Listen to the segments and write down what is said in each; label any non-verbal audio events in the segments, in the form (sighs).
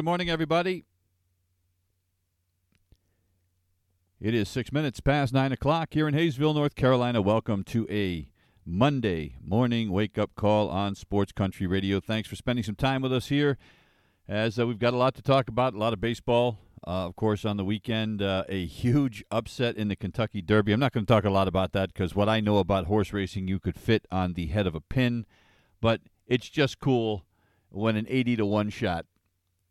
Good morning, everybody. It is six minutes past nine o'clock here in Hayesville, North Carolina. Welcome to a Monday morning wake up call on Sports Country Radio. Thanks for spending some time with us here as uh, we've got a lot to talk about, a lot of baseball. Uh, of course, on the weekend, uh, a huge upset in the Kentucky Derby. I'm not going to talk a lot about that because what I know about horse racing, you could fit on the head of a pin, but it's just cool when an 80 to 1 shot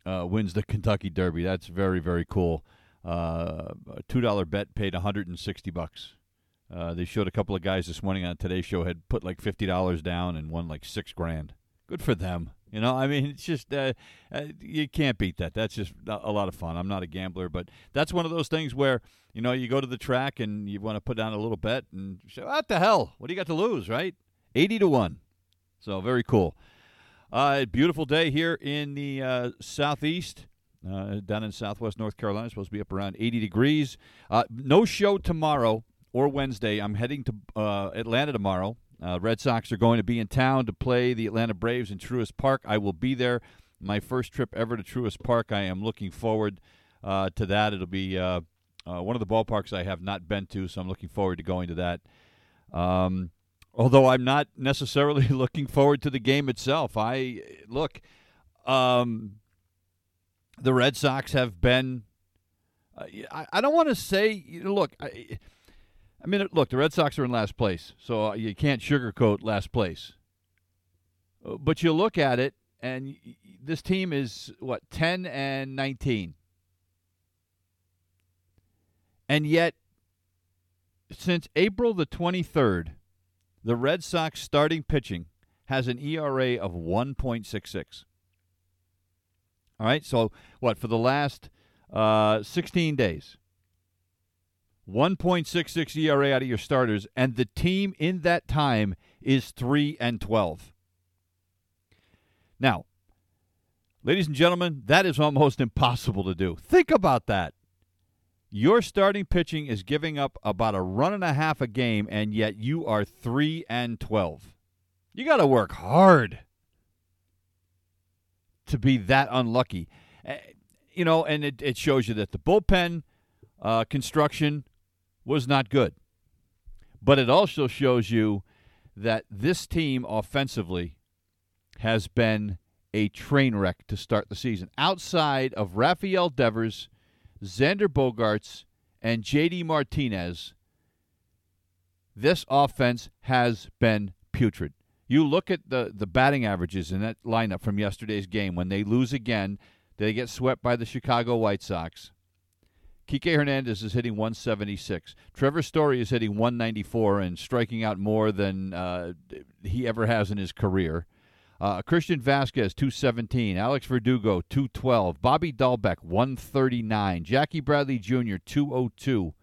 uh, wins the Kentucky Derby. That's very very cool. Uh, two dollar bet paid 160 bucks. Uh, they showed a couple of guys this morning on today's show had put like fifty dollars down and won like six grand. Good for them. You know, I mean, it's just uh, uh, you can't beat that. That's just a lot of fun. I'm not a gambler, but that's one of those things where you know you go to the track and you want to put down a little bet and say, "What the hell? What do you got to lose?" Right? Eighty to one. So very cool. Uh, beautiful day here in the uh, southeast. Uh, down in southwest North Carolina, it's supposed to be up around 80 degrees. Uh, no show tomorrow or Wednesday. I'm heading to uh, Atlanta tomorrow. Uh, Red Sox are going to be in town to play the Atlanta Braves in Truist Park. I will be there. My first trip ever to Truist Park. I am looking forward to that. It'll be one of the ballparks I have not been to, so I'm looking forward to going to that. Um, although I'm not necessarily (laughs) looking forward to the game itself. I look, um, the Red Sox have been. Uh, I, I don't want to say. Look, I, I mean, look, the Red Sox are in last place, so you can't sugarcoat last place. Uh, but you look at it, and this team is what ten and nineteen, and yet since April the twenty third the Red Sox starting pitching has an ERA of 1.66. All right, so what for the last uh, 16 days? 1.66 ERA out of your starters, and the team in that time is 3 and 12. Now, ladies and gentlemen, that is almost impossible to do. Think about that. Your starting pitching is giving up about a run and a half a game, and yet you are 3 and 12. You got to work hard to be that unlucky. Uh, you know, and it, it shows you that the bullpen uh, construction was not good. But it also shows you that this team offensively has been a train wreck to start the season. Outside of Rafael Devers Xander Bogaerts, and JD Martinez, this offense has been putrid. You look at the, the batting averages in that lineup from yesterday's game. When they lose again, they get swept by the Chicago White Sox. Kike Hernandez is hitting 176. Trevor Story is hitting 194 and striking out more than uh, he ever has in his career. Uh, Christian Vázquez, 217. Alex Verdugo, 212. Bobby Dalbec, 139. Jackie Bradley Jr., 202.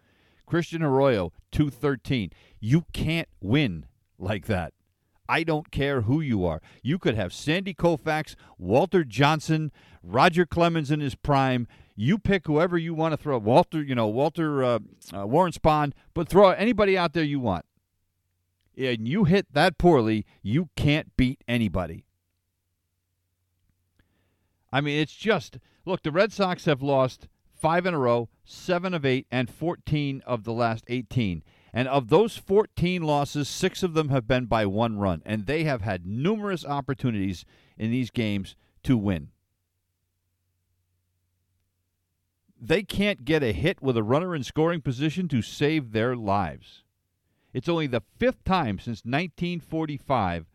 Christian Arroyo, 213. You can't win like that. I don't care who you are. You could have Sandy Koufax, Walter Johnson, Roger Clemens in his prime. You pick whoever you want to throw. Walter, you know, Walter uh, uh, Warren Spahn, but throw anybody out there you want. And you hit that poorly, you can't beat anybody. I mean, it's just look. The Red Sox have lost five in a row, seven of eight, and fourteen of the last eighteen. And of those 14 losses, six of them have been by one run, and they have had numerous opportunities in these games to win. They can't get a hit with a runner in scoring position to save their lives. It's only the fifth time since 1945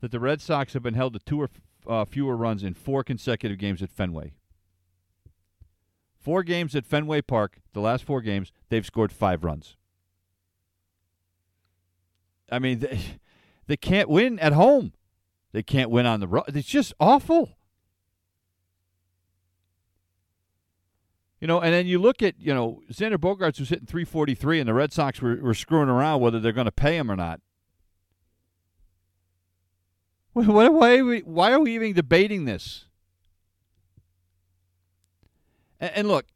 that the Red Sox have been held to two or uh, fewer runs in four consecutive games at Fenway. four games at Fenway Park, the last four games, they've scored five runs. I mean, they, they can't win at home. They can't win on the road. It's just awful. You know, and then you look at, you know, Xander Bogaerts was hitting 343, and the Red Sox were, were screwing around whether they're going to pay him or not. (laughs) Why, why, are we, why are we even debating this? And, and look,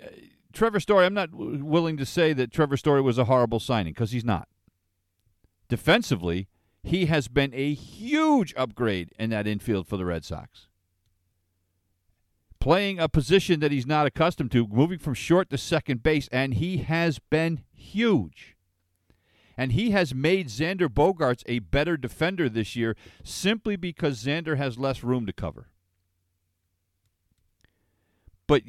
uh, Trevor Story, I'm not w- willing to say that Trevor Story was a horrible signing because he's not. Defensively, he has been a huge upgrade in that infield for the Red Sox. Playing a position that he's not accustomed to, moving from short to second base, and he has been huge. And he has made Xander Bogaerts a better defender this year simply because Xander has less room to cover. But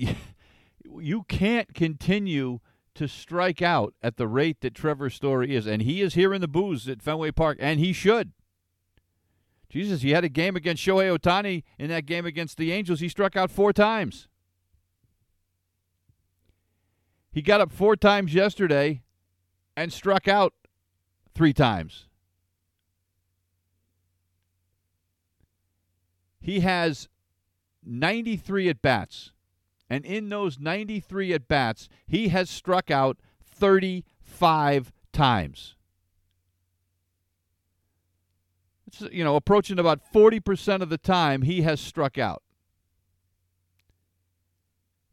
(laughs) you can't continue to strike out at the rate that Trevor Story is. And he is here in the boos at Fenway Park, and he should. Jesus, he had a game against Shohei Ohtani. In that game against the Angels, he struck out four times. He got up four times yesterday and struck out three times. He has 93 at bats. And in those 93 at bats, he has struck out 35 times. It's, you know, approaching about 40% of the time he has struck out.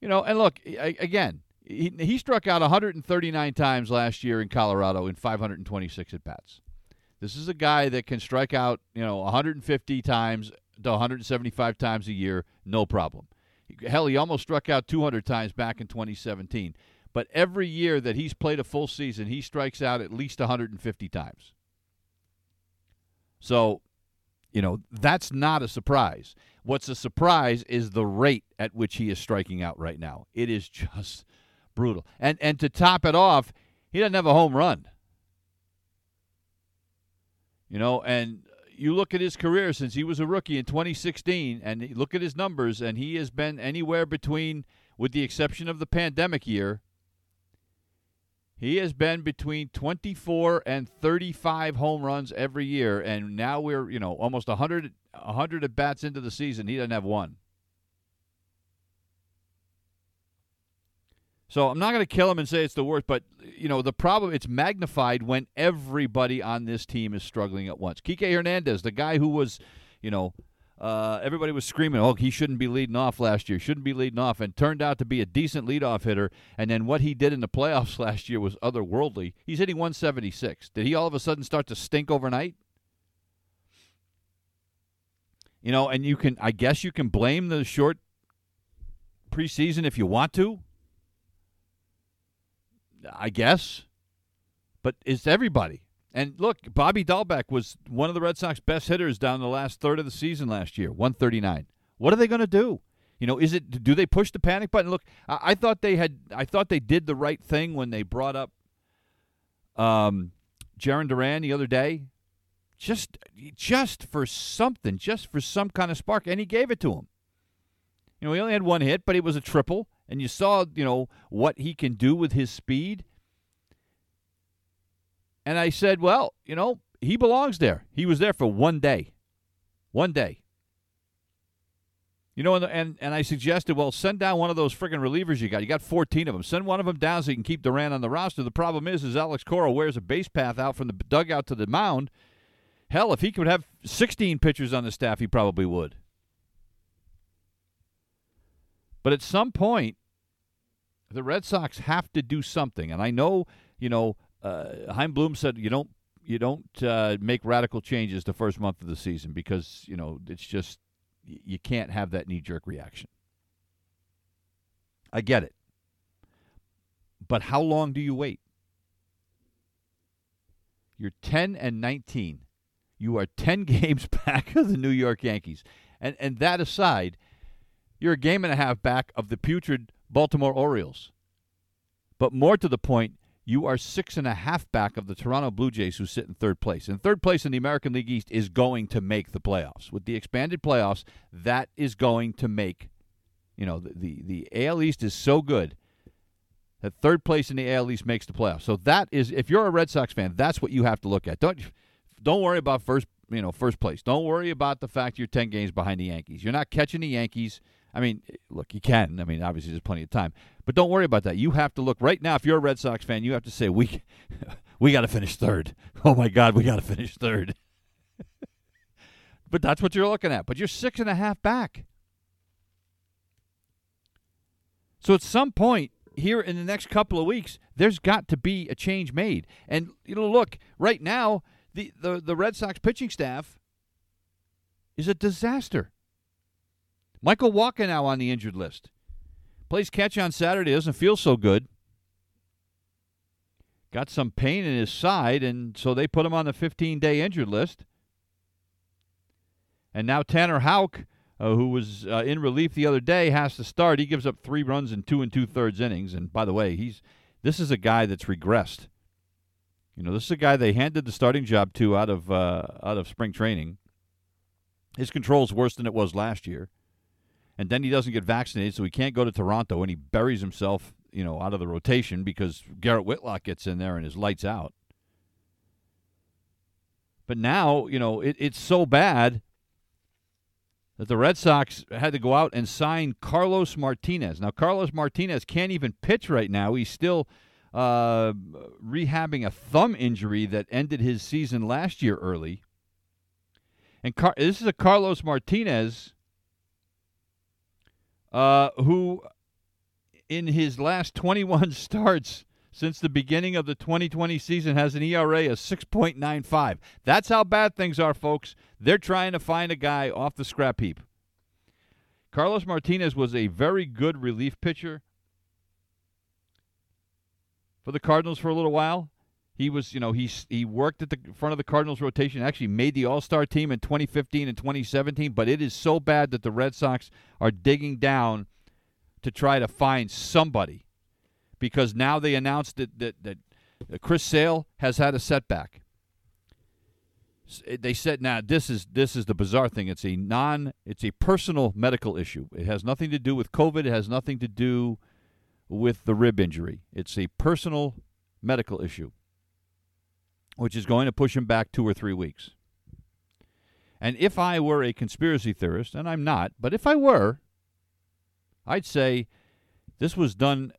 You know, and look, again, he, he struck out 139 times last year in Colorado in 526 at bats. This is a guy that can strike out, you know, 150 times to 175 times a year, no problem. Hell, he almost struck out 200 times back in 2017. But every year that he's played a full season, he strikes out at least 150 times. So, you know, that's not a surprise. What's a surprise is the rate at which he is striking out right now. It is just brutal. And and to top it off, he doesn't have a home run. You know, and you look at his career since he was a rookie in 2016 and look at his numbers and he has been anywhere between with the exception of the pandemic year he has been between 24 and 35 home runs every year and now we're you know almost 100 100 at bats into the season he doesn't have one So I'm not going to kill him and say it's the worst, but you know the problem it's magnified when everybody on this team is struggling at once. Kike Hernandez, the guy who was, you know, uh, everybody was screaming, "Oh, he shouldn't be leading off last year. Shouldn't be leading off," and turned out to be a decent leadoff hitter. And then what he did in the playoffs (laughs) last year was otherworldly. He's hitting 176. Did he all of a sudden start to stink overnight? You know, and you can, I guess, you can blame the short preseason if you want to. I guess. But it's everybody. And look, Bobby Dalbec was one of the Red Sox best hitters down the last third of the season last year, 139. What are they going to do? You know, is it do they push the panic button? Look, I, I, thought they had I thought they did the right thing when they brought up um Jarren Duran the other day. Just just for something, just for some kind of spark, and he gave it to him. You know, he only had one hit, but it was a triple and you saw, you know, what he can do with his speed. And I said, well, you know, he belongs there. He was there for one day. One day. You know, and, and, and I suggested, well, send down one of those friggin' relievers you got. You got 14 of them. Send one of them down so you can keep Duran on the roster. The problem is, is Alex Cora wears a base path out from the dugout to the mound. Hell, if he could have 16 pitchers on the staff, he probably would. But at some point, the Red Sox have to do something. And I know, you know, uh, Chaim Bloom said you don't you don't uh, make radical changes the first month of the season because you know it's just you can't have that knee jerk reaction. I get it, but how long do you wait? You're 10 and 19. You are 10 (laughs) games back of the New York Yankees. And and that aside, you're a game and a half back of the putrid Baltimore Orioles. But more to the point, you are six and a half back of the Toronto Blue Jays, who sit in third place. And third place in the American League East is going to make the playoffs. With the expanded playoffs, that is going to make, You know, the, the, the AL East is so good that third place in the AL East makes the playoffs. So that is, if you're a Red Sox fan, that's what you have to look at. Don't don't worry about first, you know, first place. Don't worry about the fact you're ten games behind the Yankees. You're not catching the Yankees. I mean, look, you can. I mean, obviously there's plenty of time, but don't worry about that. You have to look right now. If you're a Red Sox fan, you have to say we (laughs) we got to finish third. (laughs) Oh my God, we got to finish third. (laughs) but that's what you're looking at. But you're six and a half back. So at some point, here in the next couple of weeks, there's got to be a change made. And you know, look, right now, the, the, the Red Sox pitching staff is a disaster. Michael Wacha now on the injured list. Plays catch on Saturday, doesn't feel so good. Got some pain in his side, and so they put him on the 15 day injured list. And now Tanner Houck uh, who was uh, in relief the other day, has to start. He gives up three runs in two and two thirds innings. And by the way, he's this is a guy that's regressed. You know, this is a guy they handed the starting job to out of uh, out of spring training. His control's worse than it was last year, and then he doesn't get vaccinated, so he can't go to Toronto, and he buries himself, you know, out of the rotation because Garrett Whitlock gets in there and his lights out. But now, you know, it, it's so bad that the Red Sox had to go out and sign Carlos Martinez. Now, Carlos Martinez can't even pitch right now. He's still uh, rehabbing a thumb injury that ended his season last year early. And Car- this is a Carlos Martinez uh, who, in his last 21 (laughs) starts since the beginning of the 2020 season, has an ERA of 6.95. That's how bad things are, folks. They're trying to find a guy off the scrap heap. Carlos Martinez was a very good relief pitcher for the Cardinals for a little while. He was, you know, he he worked at the front of the Cardinals rotation. Actually, made the All Star team in 2015 and 2017. But it is so bad that the Red Sox are digging down to try to find somebody because now they announced that that, that Chris Sale has had a setback eh, they said now this is this is the bizarre thing it's a non it's a personal medical issue it has nothing to do with covid it has nothing to do with the rib injury it's a personal medical issue which is going to push him back 2 or 3 weeks and if i were a conspiracy theorist and i'm not but if i were i'd say this was done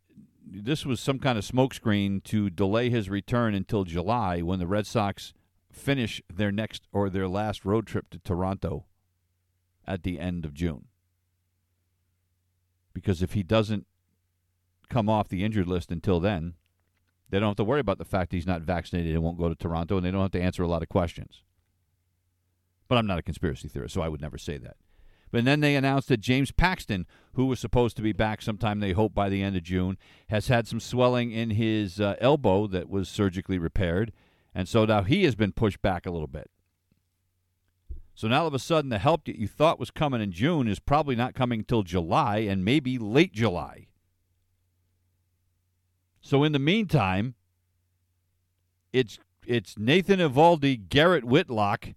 this was some kind of smokescreen to delay his return until July when the Red Sox finish their next or their last road trip to Toronto at the end of June. Because if he doesn't come off the injured list until then, they don't have to worry about the fact he's not vaccinated and won't go to Toronto, and they don't have to answer a lot of questions. But I'm not a conspiracy theorist, so I would never say that. But then they announced that James Paxton, who was supposed to be back sometime, they hope by the end of June, has had some swelling in his uh, elbow that was surgically repaired and so now he has been pushed back a little bit. So now all of a sudden, the help that you thought was coming in June is probably not coming until July and maybe late July. So in the meantime, it's it's Nathan Eovaldi, Garrett Whitlock,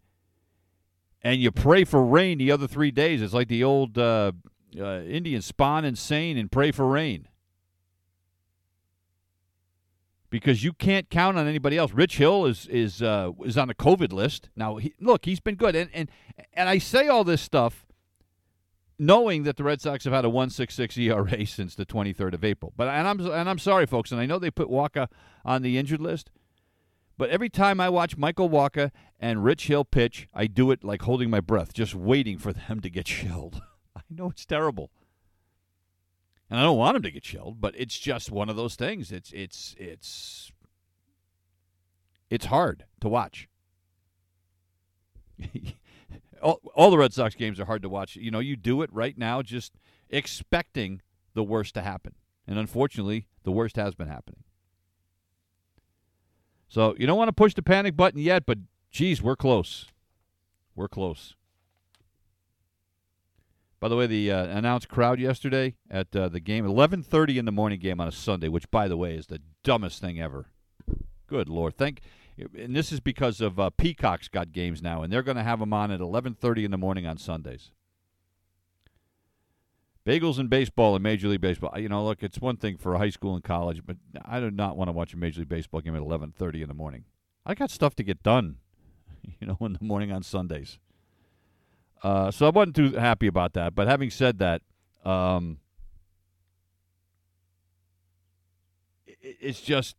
and you pray for rain the other three days. It's like the old uh, uh, Indian Spahn and Sain and pray for rain because you can't count on anybody else. Rich Hill is is uh, is on the COVID list now. He, look, he's been good, and and and I say all this stuff knowing that the Red Sox have had a 1.66 ERA (laughs) since the 23rd of April. But and I'm and I'm sorry, folks, and I know they put Wacha on the injured list. But every time I watch Michael Wacha and Rich Hill pitch, I do it like holding my breath, just waiting for them to get (laughs) shelled. (laughs) I know it's terrible and I don't want them to get shelled, but it's just one of those things. It's it's it's it's hard to watch. All, all the Red Sox games are hard to watch. You know, you do it right now just expecting the worst to happen. And unfortunately, the worst has been happening. So you don't want to push the panic button yet, but geez, we're close. We're close. By the way, the uh, announced crowd yesterday at uh, the game, 11:30 in the morning game on a Sunday, which, by the way, is the dumbest thing ever. Good lord, thank. And this is because of uh, Peacock's got games now, and they're going to have them on at 11:30 in the morning on Sundays. Bagels and baseball and Major League Baseball. You know, look, it's one thing for high school and college, but I do not want to watch a Major League Baseball game at 11:30 in the morning. I got stuff to get done, (laughs) you know, in the morning on Sundays. Uh, so I wasn't too happy about that. But having said that, um, it, it's just,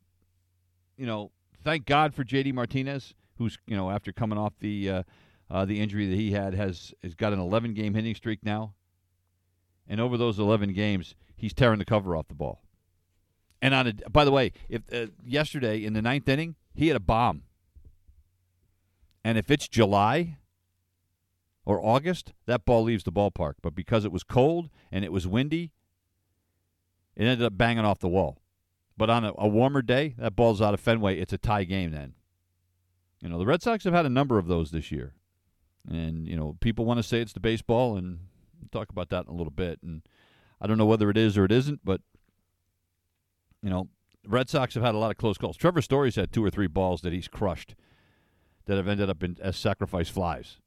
you know, thank God for JD Martinez, who's you know after coming off the uh, uh, the injury that he had has has got an 11 game hitting streak now and over those 11 games, he's tearing the cover off the ball. And on a, by the way, if uh, yesterday in the ninth inning, he had a bomb. And if it's July or August, that ball leaves the ballpark. But because it was cold and it was windy, it ended up banging off the wall. But on a, a warmer day, that ball's out of Fenway. It's a tie game then. You know, the Red Sox have had a number of those this year. And, you know, people want to say it's the baseball, and We'll talk about that in a little bit. And I don't know whether it is or it isn't, but you know, Red Sox have had a lot of close calls. Trevor Story's had two or three balls that he's crushed that have ended up in, as sacrifice flies.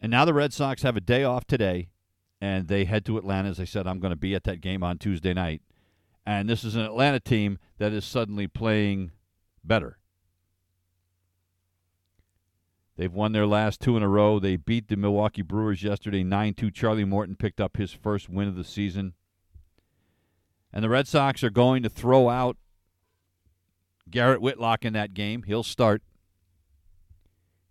And now the Red Sox have a day off today, and they head to Atlanta. As I said, I'm going to be at that game on Tuesday night. And this is an Atlanta team that is suddenly playing better. They've won their last two in a row. They beat the Milwaukee Brewers yesterday 9 2. Charlie Morton picked up his first win of the season. And the Red Sox are going to throw out Garrett Whitlock in that game. He'll start.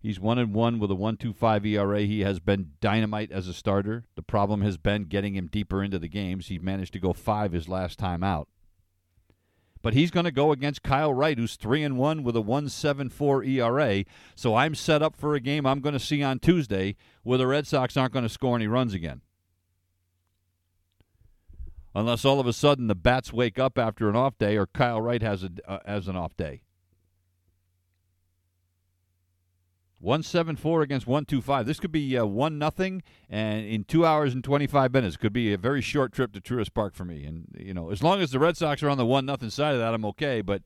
He's one and one with a one two five ERA. He has been dynamite as a starter. The problem has been getting him deeper into the games. He managed to go five his last time out but he's going to go against Kyle Wright, who's three and one with a one seven four ERA. So I'm set up for a game I'm going to see on Tuesday where the Red Sox aren't going to score any runs again. Unless all of a sudden the bats wake up after an off day, or Kyle Wright has a uh, has an off day. 174 against 125. This could be uh, 1 nothing and in 2 hours and 25 minutes. Could be a very short trip to Truist Park for me. And you know, as long as the Red Sox are on the 1 nothing side of that, I'm okay, but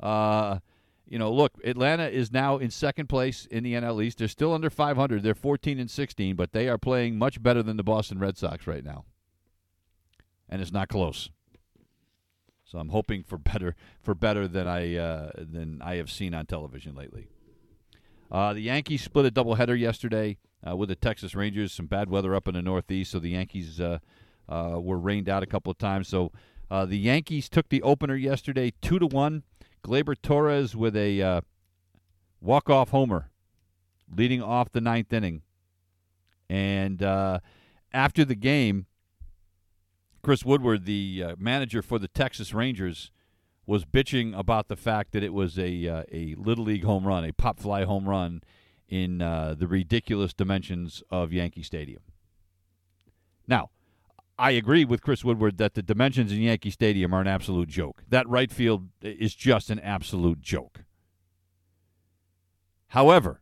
uh, you know, look, Atlanta is now in second place in the NL East. They're still under 500. They're 14 and 16, but they are playing much better than the Boston Red Sox right now. And it's not close. So I'm hoping for better for better than I uh, than I have seen on television lately. Uh, the Yankees split a doubleheader yesterday uh, with the Texas Rangers. Some bad weather up in the Northeast, so the Yankees uh, uh were rained out a couple of times. So uh, the Yankees took the opener yesterday, two to one. Gleyber Torres with a uh, walk-off homer, leading off the ninth inning. And after the game, Chris Woodward, the manager for the Texas Rangers, was bitching about the fact that it was a uh, a little league home run, a pop fly home run in uh, the ridiculous dimensions of Yankee Stadium. Now, I agree with Chris Woodward that the dimensions in Yankee Stadium are an absolute joke. That right field is just an absolute joke. However,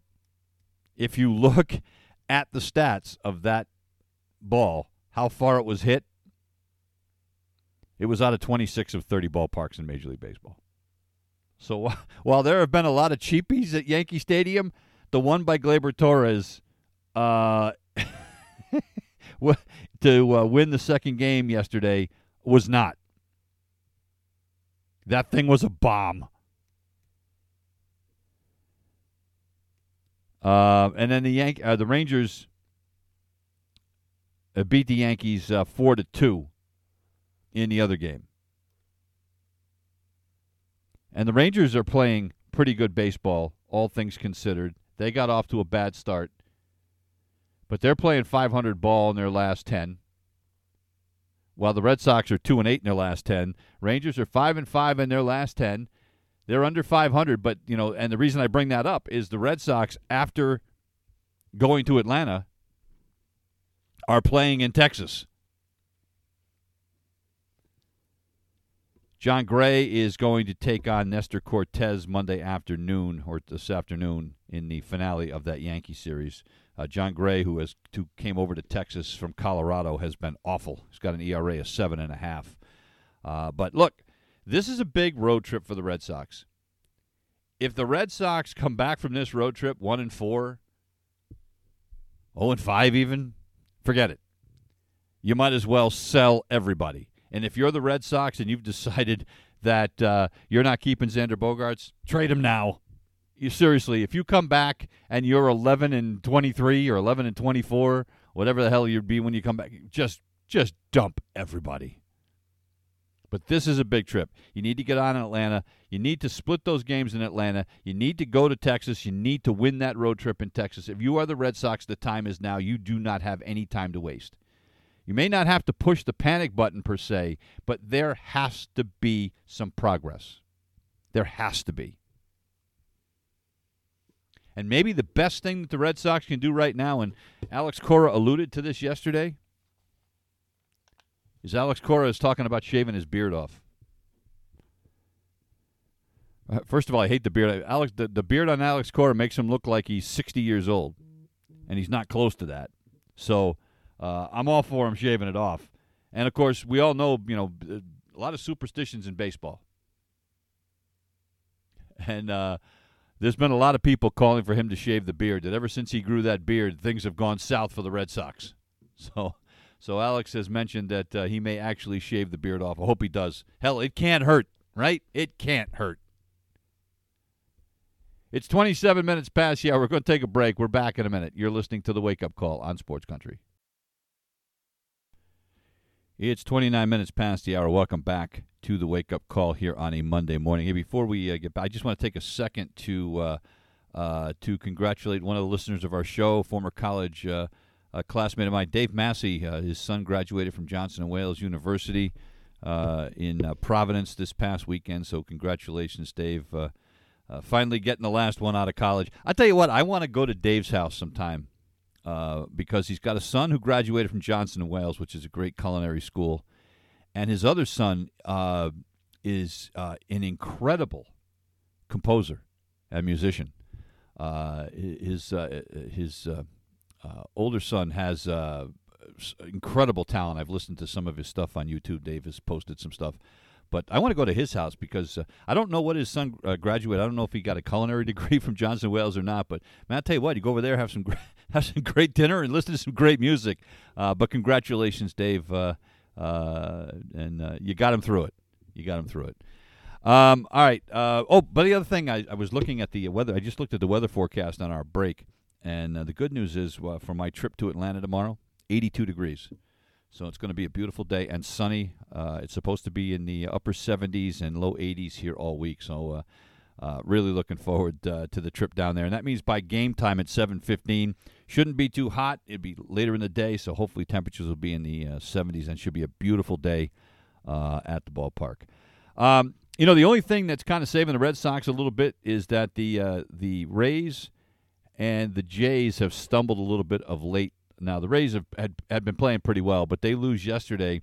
if you look at the stats of that ball, how far it was hit, it was out of 26 of 30 ballparks in Major League Baseball. So (laughs) while there have been a lot of cheapies at Yankee Stadium, the one by Gleyber Torres uh, (laughs) to uh, win the second game yesterday was not. That thing was a bomb. Uh, and then the Yank- uh, the Rangers uh, beat the Yankees uh, four to two in the other game. And the Rangers are playing pretty good baseball, all things considered. They got off to a bad start, but they're playing 500 ball in their last 10. While the Red Sox are 2 and 8 in their last 10, Rangers are 5 and 5 in their last 10. They're under 500, but you know, and the reason I bring that up is the Red Sox after going to Atlanta are playing in Texas. Jon Gray is going to take on Nestor Cortes Monday afternoon or this afternoon in the finale of that Yankee series. Uh, Jon Gray, who has to, came over to Texas from Colorado, has been awful. He's got an ERA of seven and a half. Uh, but look, this is a big road trip for the Red Sox. If the Red Sox come back from this road trip one and four, oh and five, even forget it. you might as well sell everybody. And if you're the Red Sox and you've (laughs) decided that uh, you're not keeping Xander Bogaerts, trade him now. You seriously, if you come back and you're 11 and 23 or 11 and 24, whatever the hell you'd be when you come back, just just dump everybody. But this is a big trip. You need to get on in Atlanta. You need to split those games in Atlanta. You need to go to Texas. You need to win that road trip in Texas. If you are the Red Sox, the time is now. You do not have any time to waste. You may not have to push the panic button per se, but there has to be some progress. There has to be. And maybe the best thing that the Red Sox can do right now, and Alex Cora alluded to this yesterday, is Alex Cora is talking about shaving his beard off. Uh, first of all, I hate the beard. Alex, the, the beard on Alex Cora makes him look like he's 60 years old, and he's not close to that. So uh, I'm all for him shaving it off. And of course, we all know, you know, a lot of superstitions in baseball. (laughs) And uh, there's been a lot of people calling for him to shave the beard. That ever since he grew that beard, things have gone south for the Red Sox. (laughs) So so Alex has mentioned that uh, he may actually shave the beard off. I hope he does. Hell, it can't hurt, right? It can't hurt. It's 27 minutes past Yeah, We're going to take a break. We're back in a minute. You're listening to the Wake Up Call on Sports Country. It's 29 minutes past the hour. Welcome back to the Wake Up Call here on a Monday morning. Hey, before we uh, get back, I just want to take a second to uh, uh, to congratulate one of the listeners of our show, former college uh, a classmate of mine, Dave Massey. Uh, his son graduated from Johnson and Wales University uh, in uh, Providence this past weekend. So congratulations, Dave. Uh, uh, finally getting the last one out of college. I tell you what, I want to go to Dave's house sometime uh, because he's got a son who graduated from Johnson and Wales, which is a great culinary school, and his other son is an incredible composer and musician. his his uh, older son has uh, incredible talent. I've listened to some of his stuff on YouTube. Dave has posted some stuff. But I want to go to his house because uh, I don't know what his son uh, graduated. I don't know if he got a culinary (laughs) degree from Johnson Wales or not. But man, I tell you what, you go over there, have some (laughs) have some great dinner, and listen to some great music. Uh, but congratulations, Dave, uh, uh, and uh, you got him through it. You got him through it. Um, all right. oh, but the other thing, I, I was looking at the weather. I just looked at the weather forecast on our break, and the good news is for my trip to Atlanta tomorrow, 82 degrees. So it's going to be a beautiful day and sunny. Uh, it's supposed to be in the upper 70s and low 80s here all week. So uh, uh, really looking forward uh, to the trip down there. And that means by game time at 7:15, shouldn't be too hot. It'd be later in the day, so hopefully temperatures will be in the 70s and should be a beautiful day at the ballpark. Um, you know, the only thing that's kind of saving the Red Sox a little bit is that the the Rays – and the Jays have stumbled a little bit of late. Now the Rays have had, had been playing pretty well, but they lose yesterday.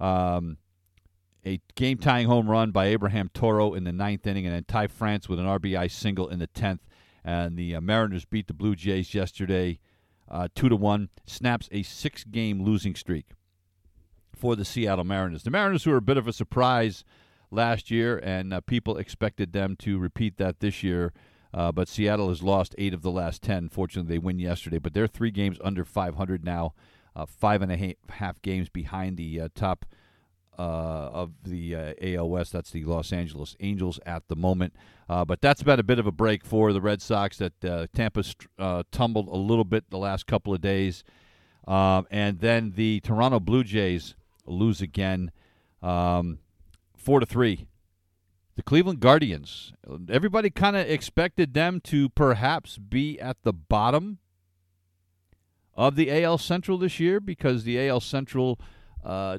Um, a game tying home run by Abraham Toro in the ninth inning, and then Ty France with an RBI single in the tenth. And the uh, Mariners beat the Blue Jays yesterday, uh, two to one. Snaps a six-game losing streak for the Seattle Mariners. The Mariners, who were a bit of a surprise last year, and uh, people expected them to repeat that this year. Uh, but Seattle has lost eight of the last ten. Fortunately, they win yesterday, but they're three games under 500 now, uh, five and a half games behind the uh, top uh, of the uh, AL West. That's the Los Angeles Angels at the moment. Uh, but that's been a bit of a break for the Red Sox. That Tampa tumbled a little bit the last couple of days, um, and then the Toronto Blue Jays lose again, um, four to three the Cleveland Guardians. Everybody kind of expected them to perhaps be at the bottom of the AL Central this year because the AL Central uh,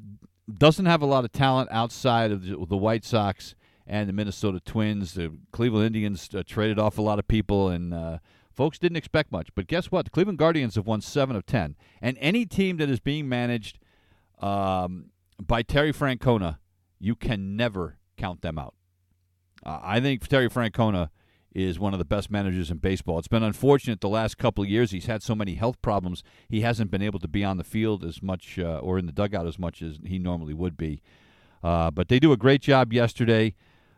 doesn't have a lot of talent outside of the, the, White Sox and the Minnesota Twins. The Cleveland Indians uh, traded off a lot of people, and uh, folks didn't expect much. But guess what? The Cleveland Guardians have won seven of ten, and any team that is being managed um, by Terry Francona, you can never count them out. Uh, I think Terry Francona is one of the best managers in baseball. It's been unfortunate the last couple of years. He's had so many health problems. He hasn't been able to be on the field as much uh, or in the dugout as much as he normally would be. Uh, but they do a great job yesterday.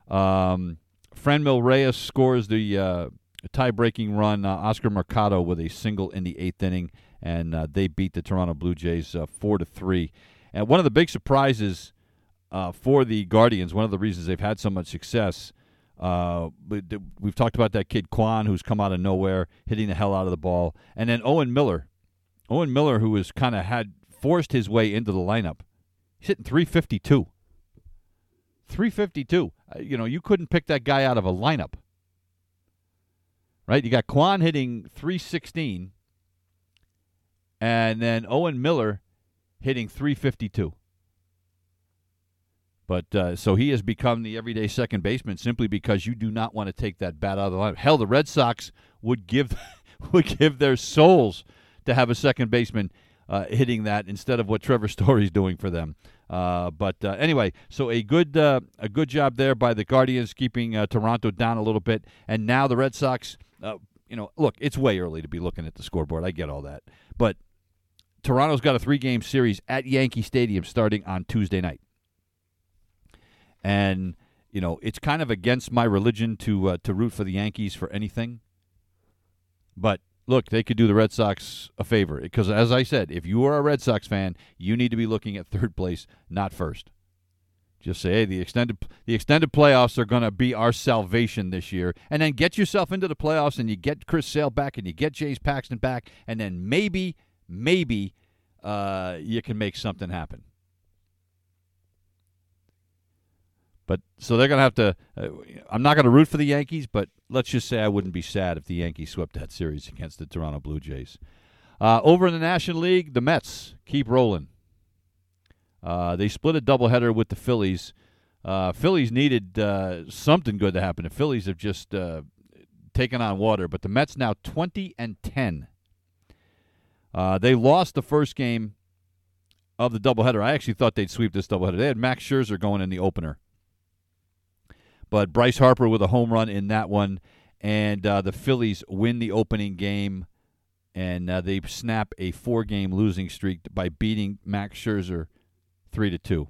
Um, Franmil Reyes scores the uh, tie-breaking run. Uh, Oscar Mercado with a single in the eighth inning, and uh, they beat the Toronto Blue Jays uh, four to three. And one of the big surprises for the Guardians, one of the reasons they've had so much success. Uh, we've talked about that kid Kwan, who's come out of nowhere, hitting the hell out of the ball, and then Owen Miller, Owen Miller, who has kind of had forced his way into the lineup. He's hitting 352. 352. Uh, you know, you couldn't pick that guy out of a lineup. Right? You got Kwan hitting 316, and then Owen Miller hitting 352. But uh, so he has become the everyday second baseman simply because you do not want to take that bat out of the lineup. Hell, the Red Sox would give (laughs) would give their souls to have a second baseman uh, hitting that instead of what Trevor (laughs) Story's doing for them. Uh, but uh, anyway, so a good uh, a good job there by the Guardians keeping uh, Toronto down a little bit, and now the Red Sox. You know, look, it's way early to be looking at the scoreboard. I get all that, but Toronto's got a three game series at Yankee Stadium starting on Tuesday night, and you know it's kind of against my religion to to root for the Yankees for anything, but look, they could do the Red Sox a favor because, as I said, if you are a Red Sox fan, you need to be looking at third place, not first. Just say, hey, the extended the extended playoffs are going to be our salvation this year, and then get yourself into the playoffs, and you get Chris Sale back, and you get James Paxton back, and then maybe, maybe uh, you can make something happen. But so they're going to have to. Uh, I'm not going to root for the Yankees, but let's just say I wouldn't be sad if the Yankees swept that series against the Toronto Blue Jays. Uh, over in the National League, the Mets keep rolling. Uh, they split a doubleheader with the Phillies. Uh, Phillies needed uh, something good to happen. The Phillies have just uh, taken on water, but the Mets now 20 and 10. they lost the first game of the doubleheader. I actually thought they'd sweep this doubleheader. They had Max Scherzer going in the opener. But Bryce Harper with a home run in that one, and uh, the Phillies win the opening game, and uh, they snap a four-game losing streak by beating Max Scherzer three to two.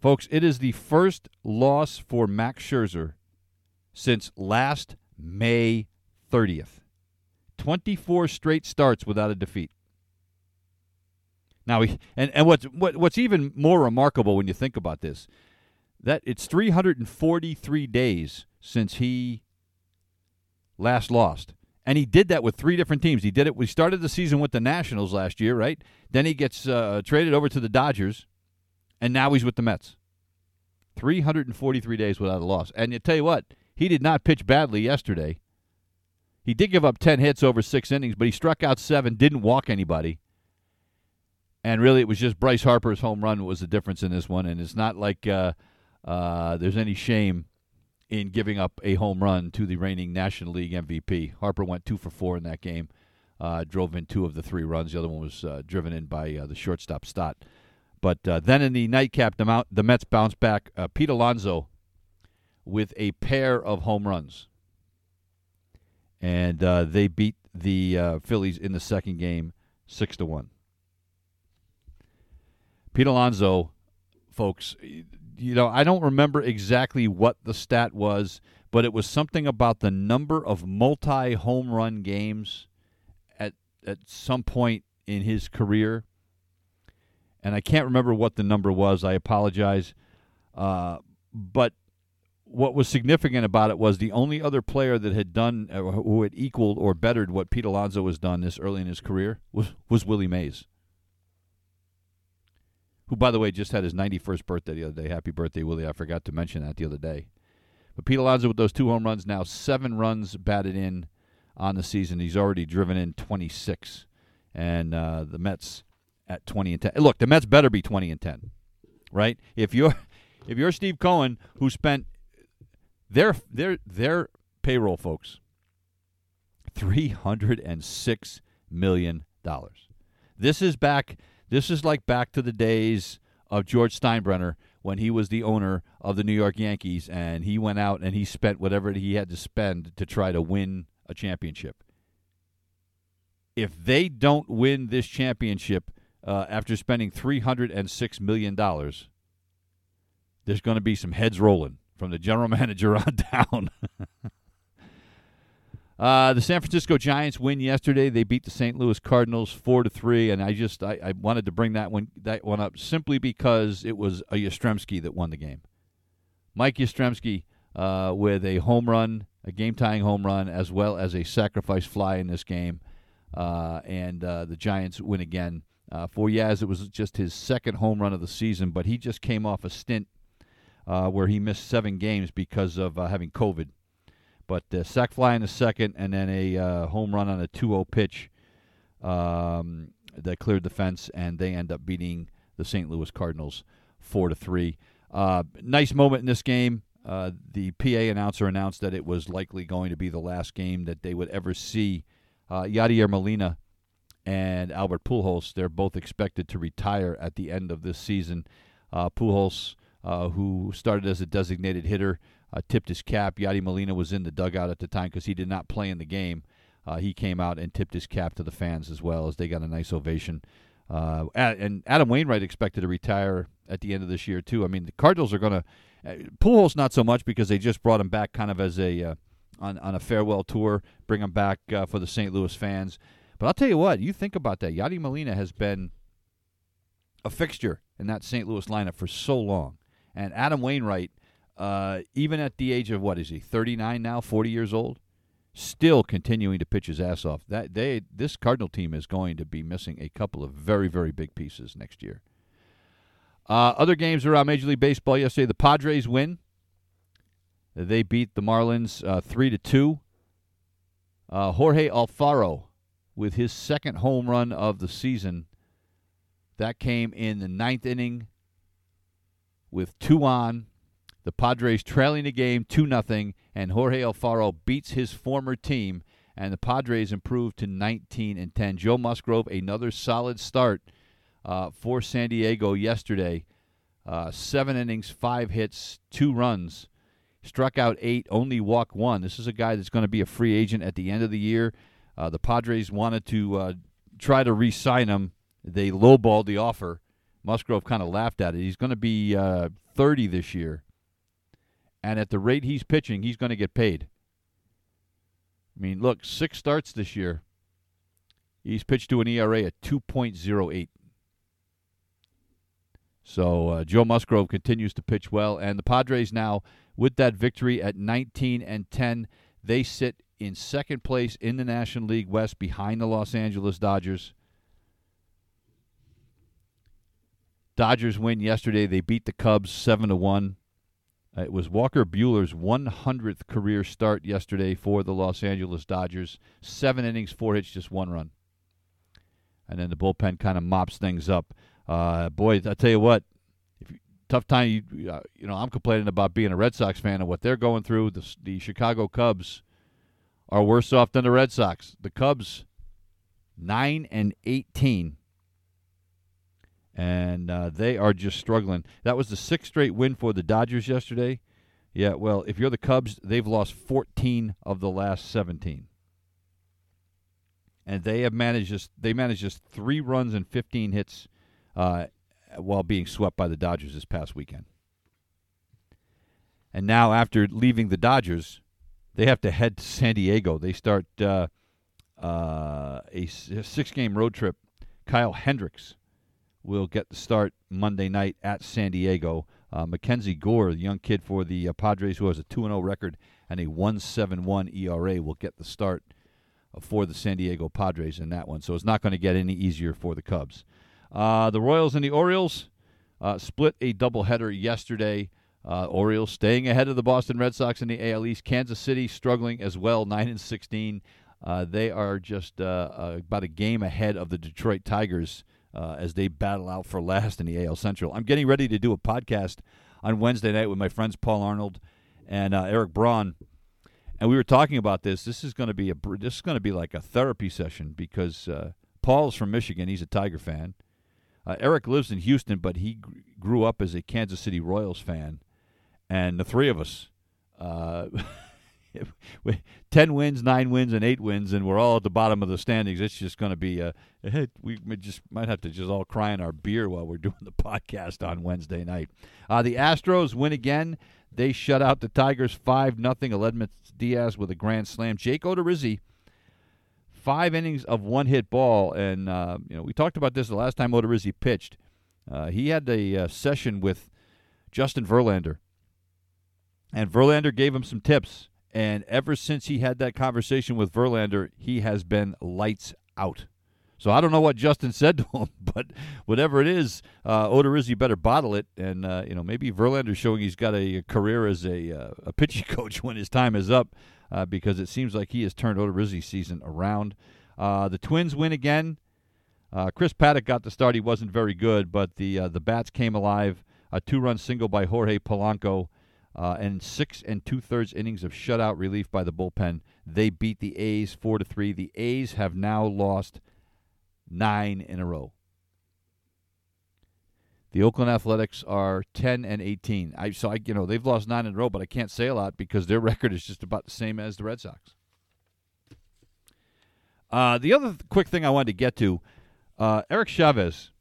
Folks, it is the first loss for Max Scherzer since last May 30th. 24 straight starts without a defeat. Now, and, and what's, what, what's even more remarkable when you think about this, that it's 343 days since he last lost. And he did that with three different teams. He did it. We started the season with the Nationals last year, right? Then he gets uh, traded over to the Dodgers, and now he's with the Mets. 343 days without a loss. And you tell you what, he did not pitch badly yesterday. He did give up 10 hits over six innings, but he struck out seven, didn't walk anybody. And really, it was just Bryce Harper's home run was the difference in this one. And it's not like uh, uh, there's any shame in giving up a home run to the reigning National League MVP. Harper went two for four in that game, uh, drove in two of the three runs. The other one was uh, driven in by uh, the shortstop Stott. But uh, then in the nightcap, the, Mount, the Mets bounced back. Uh, Pete Alonso with a pair of home runs. And they beat the Phillies in the second game, six to one. Pete Alonso, folks, you know, I don't remember exactly what the stat was, but it was something about the number of multi home run games at at some point in his career. And I can't remember what the number was. I apologize. Uh, but what was significant about it was the only other player that had done uh, who had equaled or bettered what Pete Alonso has done this early in his career was was Willie Mays who, by the way, just had his 91st birthday the other day. Happy birthday, Willie. I forgot to mention that the other day. But Pete Alonso with those two home runs now, seven runs batted in on the season. He's already driven in 26. And uh, the Mets at 20 and 10. Look, the Mets better be 20 and 10, right? If you're if you're Steve Cohen, who spent their their their payroll, folks, three hundred and six million dollars. This is back this is like back to the days of George Steinbrenner when he was the owner of the New York Yankees and he went out and he spent whatever he had to spend to try to win a championship. If they don't win this championship uh, after spending $306 million, there's going to be some heads rolling from the general (laughs) manager on down. (laughs) Uh, the San Francisco Giants win yesterday. They beat the St. Louis Cardinals four to three, and I just I, I wanted to bring that one that one up simply because it was a Yastrzemski that won the game. Mike Yastrzemski uh, with a home run, a game tying home run, as well as a sacrifice fly in this game, uh, and uh, the Giants win again. Uh, for Yaz, it was just his second home run of the season, but he just came off a stint uh, where he missed seven games because of having COVID. But uh, sac fly in the second, and then a uh, home run on a 2-0 pitch um, that cleared the fence, and they end up beating the St. Louis Cardinals four to three. Uh, nice moment in this game. Uh, the PA announcer announced that it was likely going to be the last game that they would ever see. Uh, Yadier Molina and Albert Pujols, they're both expected to retire at the end of this season. Uh, Pujols, uh, who started as a designated hitter, uh, tipped his cap. Yadi Molina was in the dugout at the time because he did not play in the game. Uh, he came out and tipped his cap to the fans as well as they got a nice ovation. Uh, and Adam Wainwright expected to retire at the end of this year too. I mean, the Cardinals are going to uh, Pujols not so much because they just brought him back kind of as a uh, on on a farewell tour, bring him back uh, for the St. Louis fans. But I'll tell you what, you think about that. Yadi Molina has been a fixture in that St. Louis lineup for so long, and Adam Wainwright uh, even at the age of what is he, 39 now, 40 years old, still continuing to pitch his ass off. That they this Cardinal team is going to be missing a couple of very very big pieces next year. Uh, other games around Major League Baseball yesterday, the Padres win. They beat the Marlins uh, three to two. Uh, Jorge Alfaro with his second home run of the season. That came in the ninth inning with two on the Padres trailing the game 2 0, and Jorge Alfaro beats his former team, and the Padres improve to 19 and 10. Joe Musgrove, another solid start uh, for San Diego yesterday. Uh, seven innings, five hits, two runs. Struck out eight, only walked one. This is a guy that's going to be a free agent at the end of the year. Uh, the Padres wanted to uh, try to re sign him. They lowballed the offer. Musgrove kind of laughed at it. He's going to be uh, 30 this year and at the rate he's pitching, he's going to get paid. I mean, look, six starts this year. He's pitched to an ERA at 2.08. So uh, Joe Musgrove continues to pitch well, and the Padres now, with that victory at 19 and 10, they sit in second place in the National League West behind the Los Angeles Dodgers. Dodgers win yesterday. They beat the Cubs seven to one. Uh, it was Walker Buehler's 100th career start yesterday for the Los Angeles Dodgers. Seven innings, four hits, just one run. And then the bullpen kind of mops things up. Uh, boy, I tell you what, you, tough time. You, uh, you know, I'm complaining about being a Red Sox fan and what they're going through. The, the Chicago Cubs are worse off than the Red Sox. The Cubs, nine and 18 and uh, they are just struggling. That was the sixth straight win for the Dodgers yesterday. Yeah, well, if you're the Cubs, they've lost 14 of the last 17, and they have managed just they managed just three runs and 15 hits uh, while being swept by the Dodgers this past weekend. And now, after leaving the Dodgers, they have to head to San Diego. They start uh, uh a six-game road trip. Kyle Hendricks will get the start Monday night at San Diego. Uh, Mackenzie Gore, the young kid for the uh, Padres who has a 2 0 record and a 171 ERA, will get the start uh, for the San Diego Padres in that one. So it's not going to get any easier for the Cubs. Uh, the Royals and the Orioles uh, split a doubleheader yesterday. Uh, Orioles staying ahead of the Boston Red Sox in the AL East. Kansas City struggling as well, 9 and 16. they are just about a game ahead of the Detroit Tigers uh, as they battle out for last in the AL Central. I'm getting ready to do a podcast on Wednesday night with my friends Paul Arnold and uh, Eric Braun, and we were talking about this. This is going to be a this is going to be like a therapy session because uh, Paul is from Michigan. He's a Tiger fan. Uh, Eric lives in Houston, but he g- grew up as a Kansas City Royals fan, and the three of us. Uh, (laughs) 10 wins, 9 wins, and 8 wins, and we're all at the bottom of the standings. It's just going to be (laughs) a, a, we just might have to just all cry in our beer while we're (laughs) doing the podcast on Wednesday night. Uh, the Astros win again. They shut out the Tigers 5 nothing. Aledmys Diaz with a grand slam. Jake Odorizzi, five innings of one hit ball. And, uh, you know, we talked about this the last time Odorizzi pitched. Uh, he had a uh, session with Justin Verlander. And Verlander gave him some tips. And ever since he had that conversation with Verlander, he has been lights out. So I don't know what Justin said to him, (laughs) but whatever it is, uh, Odorizzi better bottle it. And uh, you know maybe Verlander's showing he's got a, career as a uh, a pitching (laughs) coach when his time is up, uh, because it seems like he has turned Odorizzi's season around. Uh, the Twins win again. Uh, Chris Paddack got the start. He wasn't very good, but the uh, the bats came alive. A two-run single by Jorge Polanco, and six and two-thirds innings of shutout relief by the bullpen. They beat the A's four to three. The A's have now lost nine in a row. The Oakland Athletics are 10 and 18. I so I you know they've lost nine in a row, but I can't say a lot because their (laughs) record is just about the same as the Red Sox. Uh, the other th- quick thing I wanted to get to, uh, Eric Chavez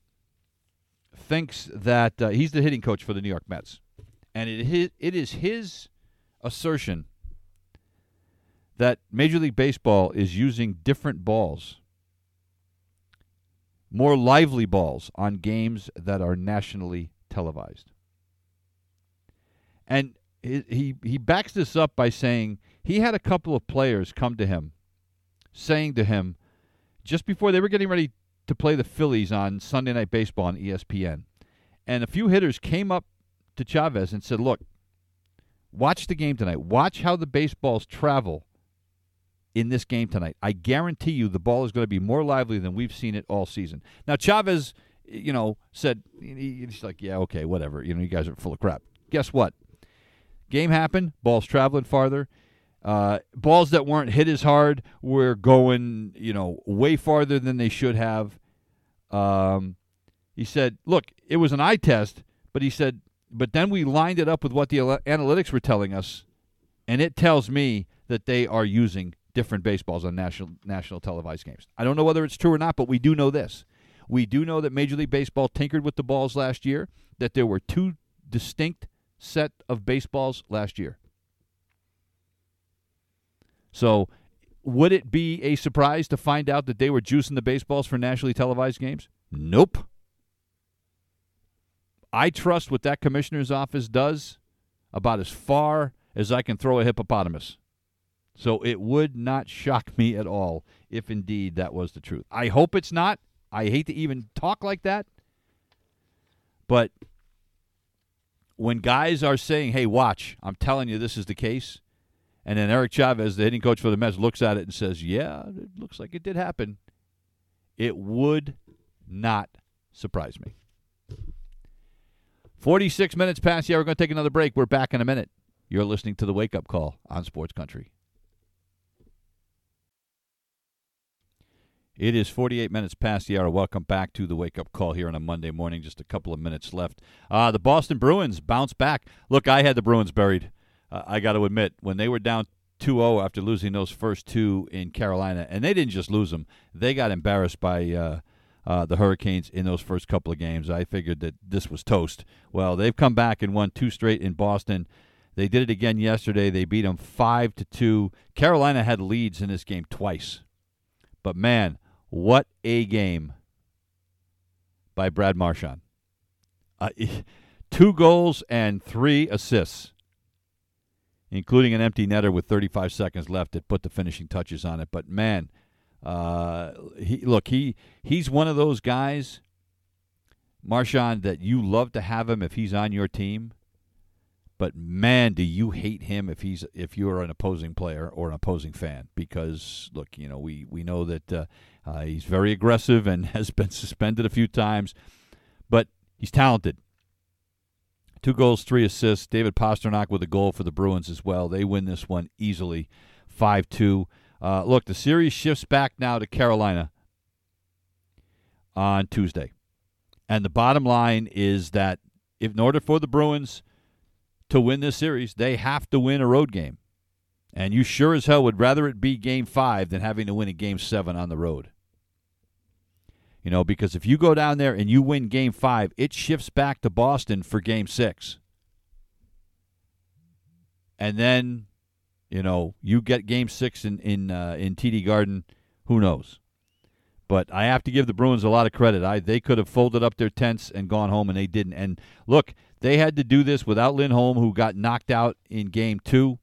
thinks that uh, he's the hitting coach for the New York Mets, and it it is his assertion that Major League Baseball is using different balls more lively balls on games that are nationally televised. And he he backs this up by saying he had a couple of players come to him saying to him just before they were getting ready to play the Phillies on Sunday Night Baseball on ESPN. And a few hitters came up to Chavez and said, "Look, watch the game tonight. Watch how the baseballs travel in this game tonight. I guarantee you the ball is going to be more lively than we've seen it all season. Now, Chavez, you know, said, he's like, yeah, okay, whatever. You know, you guys are full of crap. Guess what? Game happened, balls traveling farther. Uh, balls that weren't hit as hard were going, you know, way farther than they should have. Um, he said, look, it was an eye test, but he said, but then we lined it up with what the analytics were telling us, and it tells me that they are using different baseballs on national national televised games. I don't know whether it's true or not, but we do know this. We do know that Major League Baseball tinkered with the balls last year, that there were two distinct set of baseballs last year. So, would it be a surprise to find out that they were juicing the baseballs for nationally televised games? Nope. I trust what that commissioner's office does about as far as I can throw a hippopotamus. So it would not shock me at all if indeed that was the truth. I hope it's not. I hate to even talk like that. But when guys are saying, hey, watch, I'm telling you this is the case, and then Eric Chavez, the hitting coach for the Mets, looks at it and says, yeah, it looks like it did happen, it would not surprise me. 46 minutes past. Yeah, we're going to take another break. We're back in a minute. You're listening to the Wake Up Call on Sports Country. It is 48 minutes past the hour. Welcome back to the wake up call here on a Monday morning. Just a couple of minutes left. Uh, the Boston Bruins bounce back. Look, I had the Bruins buried. Uh, I got to admit, when they were down 2 0 after losing those first two in Carolina, and they didn't just lose them, they got embarrassed by. Uh, uh, the Hurricanes in those first couple of games. I figured that this was toast. Well, they've come back and won two straight in Boston. They did it again yesterday. They beat them five to two. Carolina had leads in this game twice, but man, what a game by Brad Marchand. Uh, (laughs) two goals and three assists, including an empty netter with 35 seconds left that put the finishing touches on it. But man, uh, he look he he's one of those guys, Marchand, that you love to have him if he's on your team. But man, do you hate him if he's if you're an opposing player or an opposing fan? Because look, you know we we know that uh, uh, he's very aggressive and (laughs) has been suspended a few times, but he's talented. Two goals, three assists. David Pastrnak with a goal for the Bruins as well. They win this one easily, five two. Uh, look, the series shifts back now to Carolina on Tuesday, and the bottom line is that if in order for the Bruins to win this series, they have to win a road game. And you sure as hell would rather it be game five than having to win a game seven on the road. You know, because if you go down there and you win game five, it shifts back to Boston for game six. and then, you know, you get Game Six in in uh, in TD Garden. Who knows? But I have to give the Bruins a lot of credit. I they could have folded up their tents and gone home, and they didn't. And look, they had to do this without Lindholm, who got knocked out in Game Two.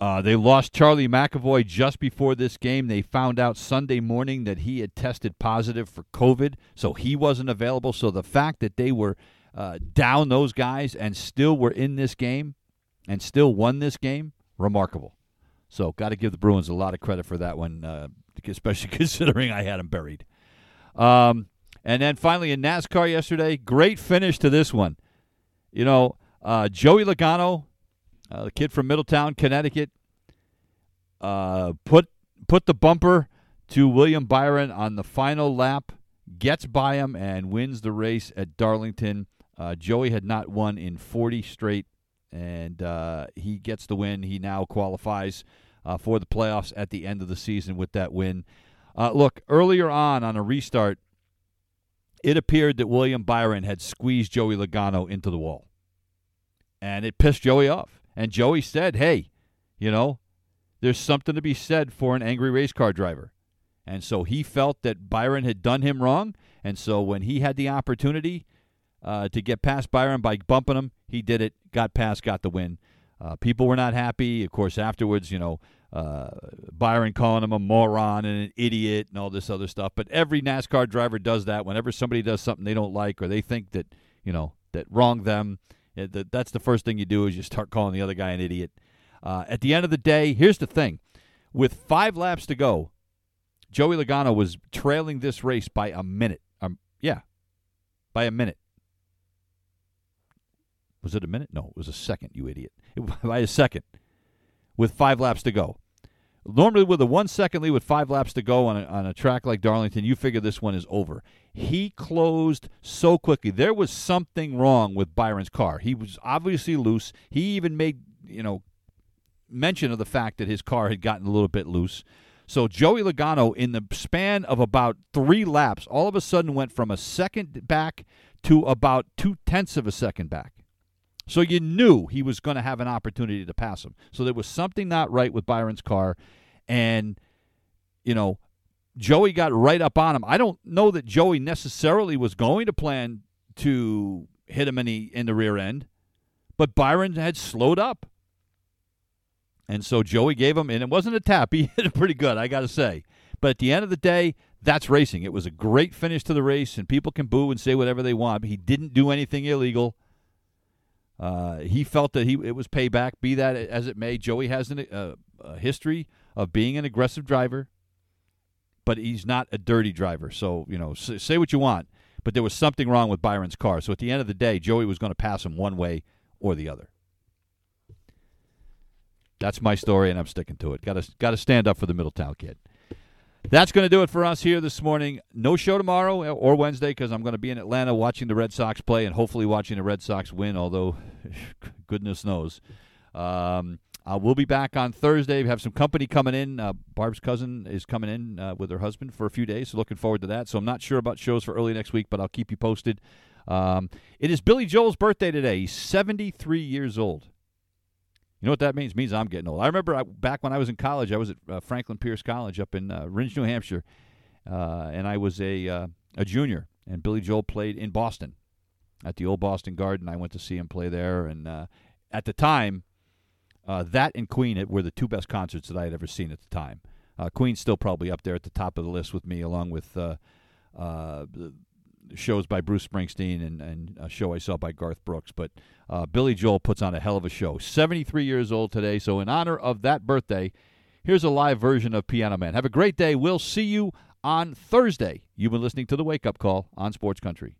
Uh, they lost Charlie McAvoy just before this game. They found out Sunday morning that he had tested positive for COVID, so he wasn't available. So the fact that they were uh, down those guys and still were in this game and still won this game, remarkable. So got to give the Bruins a lot of credit for that one, uh, especially (laughs) considering I had them buried. Um, and then finally in NASCAR yesterday, great finish to this one. You know, uh, Joey Logano uh, the kid from Middletown, Connecticut, uh, put put the bumper to William Byron on the final lap, gets by him, and wins the race at Darlington. Uh, Joey had not won in 40 straight, and uh, he gets the win. He now qualifies uh, for the playoffs at the end of the season with that win. Uh, look, earlier on on a restart, it appeared that William Byron had squeezed Joey Logano into the wall, and it pissed Joey off. And Joey said, hey, you know, there's something to be said for an angry race car driver. And so he felt that Byron had done him wrong. And so when he had the opportunity uh, to get past Byron by bumping him, he did it, got past, got the win. Uh, people were not happy. Of course, afterwards, you know, uh, Byron calling him a moron and an idiot and all this other stuff. But every NASCAR driver does that whenever somebody does something they don't like or they think that, you know, that wronged them that, that's the first thing you do is you start calling the other guy an idiot. Uh, at the end of the day, here's the thing: with five laps to go, Joey Logano was trailing this race by a minute. Um, yeah, by a minute. Was it a minute? No, it was a second. You idiot! (laughs) by a second, with five laps to go. Normally, with a one second lead with five laps to go on a, on a track like Darlington, you figure this one is over. He closed so quickly. There was something wrong with Byron's car. He was obviously loose. He even made, you know, mention of the fact that his car had gotten a little bit loose. So Joey Logano, in the span of about three laps, all of a sudden went from a second back to about two tenths of a second back. So you knew he was going to have an opportunity to pass him. So there was something not right with Byron's car. And, you know, Joey got right up on him. I don't know that Joey necessarily was going to plan to hit him in the, in the rear end, but Byron had slowed up. And so Joey gave him, and it wasn't a tap. (laughs) He hit it pretty good, I got to say. But at the end of the day, that's racing. It was a great finish to the race, and people can boo and say whatever they want. But he didn't do anything illegal. Uh, he felt that he it was payback. Be that as it may, Joey has an, uh, a history of being an aggressive driver, but he's not a dirty driver. So you know, say, what you want, but there was something wrong with Byron's car. So at the end of the day, Joey was going to pass him one way or the other. That's my story, and I'm sticking to it. Got to got to stand up for the Middletown kid. That's going to do it for us here this morning. No show tomorrow or Wednesday because I'm going to be in Atlanta watching the Red Sox play and hopefully watching the Red Sox win, although (sighs) goodness knows. Um, uh, we'll be back on Thursday. We have some company coming in. Uh, Barb's cousin is coming in uh, with her husband for a few days, so looking forward to that. So I'm not sure about shows for early next week, but I'll keep you posted. Um, it is Billy Joel's birthday today. He's 73 years old. You know what that means? It means I'm getting old. I remember I, back when I was in college, I was at uh, Franklin Pierce College up in uh, Rindge, New Hampshire, uh, and I was a uh, a junior. And Billy Joel played in Boston at the old Boston Garden. I went to see him play there, and uh, at the time, uh, that and Queen were the two best concerts that I had ever seen at the time. Queen's still probably up there at the top of the list with me, along with shows by Bruce Springsteen and, and a show I saw by Garth Brooks. But uh, Billy Joel puts on a hell of a show. 73 years old today. So, in honor of that birthday, here's a live version of Piano Man. Have a great day. We'll see you on Thursday. You've been listening to the Wake Up Call on Sports Country.